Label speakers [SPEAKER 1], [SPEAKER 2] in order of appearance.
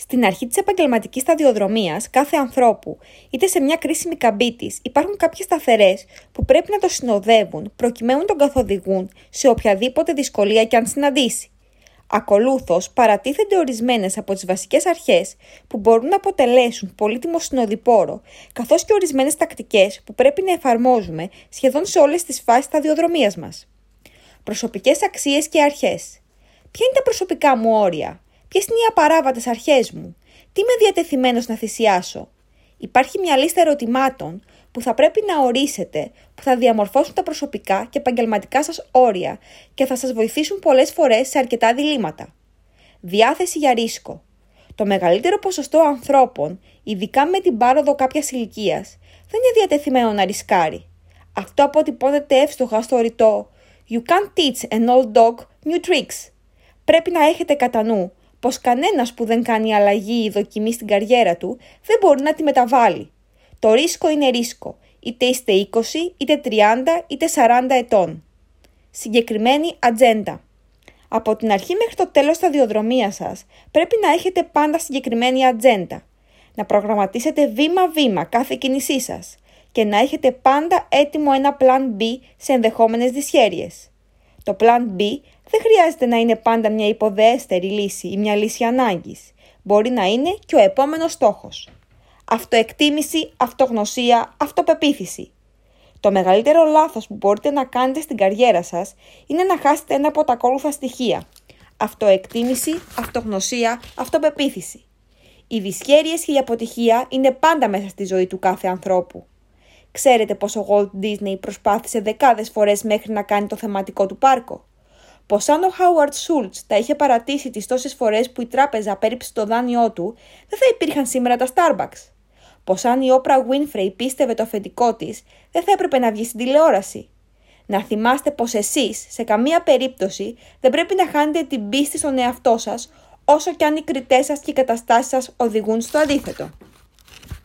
[SPEAKER 1] Στην αρχή της επαγγελματικής σταδιοδρομίας κάθε ανθρώπου, είτε σε μια κρίσιμη καμπή της, υπάρχουν κάποιες σταθερές που πρέπει να το συνοδεύουν προκειμένου να τον καθοδηγούν σε οποιαδήποτε δυσκολία και αν συναντήσει. Ακολούθως, παρατίθενται ορισμένες από τις βασικές αρχές που μπορούν να αποτελέσουν πολύτιμο συνοδοιπόρο, καθώς και ορισμένες τακτικές που πρέπει να εφαρμόζουμε σχεδόν σε όλες τις φάσεις σταδιοδρομίας μας. Προσωπικές αξίες και αρχές. Ποια είναι τα προσωπικά μου όρια, Ποιες είναι οι απαράβατες αρχές μου, τι είμαι διατεθειμένος να θυσιάσω; Υπάρχει μια λίστα ερωτημάτων που θα πρέπει να ορίσετε, που θα διαμορφώσουν τα προσωπικά και επαγγελματικά σας όρια και θα σας βοηθήσουν πολλές φορές σε αρκετά διλήμματα. Διάθεση για ρίσκο. Το μεγαλύτερο ποσοστό ανθρώπων, ειδικά με την πάροδο κάποιας ηλικίας, δεν είναι διατεθειμένο να ρισκάρει. Αυτό αποτυπώνεται εύστοχα στο ρητό You can't teach an old dog new tricks. Πρέπει να έχετε κατά νου πως κανένας που δεν κάνει αλλαγή ή δοκιμή στην καριέρα του δεν μπορεί να τη μεταβάλει. Το ρίσκο είναι ρίσκο, είτε είστε 20, είτε 30, είτε 40 ετών. Συγκεκριμένη ατζέντα. Από την αρχή μέχρι το τέλος στα διοδρομία σας πρέπει να έχετε πάντα συγκεκριμένη ατζέντα. Να προγραμματίσετε βήμα-βήμα κάθε κίνησή σας και να έχετε πάντα έτοιμο ένα plan B σε ενδεχόμενες δυσχέρειες. Το plan B δεν χρειάζεται να είναι πάντα μια υποδέστερη λύση ή μια λύση ανάγκης. Μπορεί να είναι και ο επόμενος στόχος. Αυτοεκτίμηση, αυτογνωσία, αυτοπεποίθηση. Το μεγαλύτερο λάθος που μπορείτε να κάνετε στην καριέρα σας είναι να χάσετε ένα από τα ακόλουθα στοιχεία. Αυτοεκτίμηση, αυτογνωσία, αυτοπεποίθηση. Οι δυσχέρειες και η αποτυχία είναι πάντα μέσα στη ζωή του κάθε ανθρώπου. Ξέρετε πως ο Walt Disney προσπάθησε δεκάδες φορές μέχρι να κάνει το θεματικό του πάρκο πως αν ο Χάουαρτ Σούλτ τα είχε παρατήσει τις τόσες φορές που η τράπεζα απέρριψε το δάνειό του, δεν θα υπήρχαν σήμερα τα Starbucks. Πως αν η Όπρα Winfrey πίστευε το αφεντικό της, δεν θα έπρεπε να βγει στην τηλεόραση. Να θυμάστε πως εσείς, σε καμία περίπτωση, δεν πρέπει να χάνετε την πίστη στον εαυτό σας, όσο και αν οι κριτές σας και οι καταστάσεις σας οδηγούν στο αντίθετο.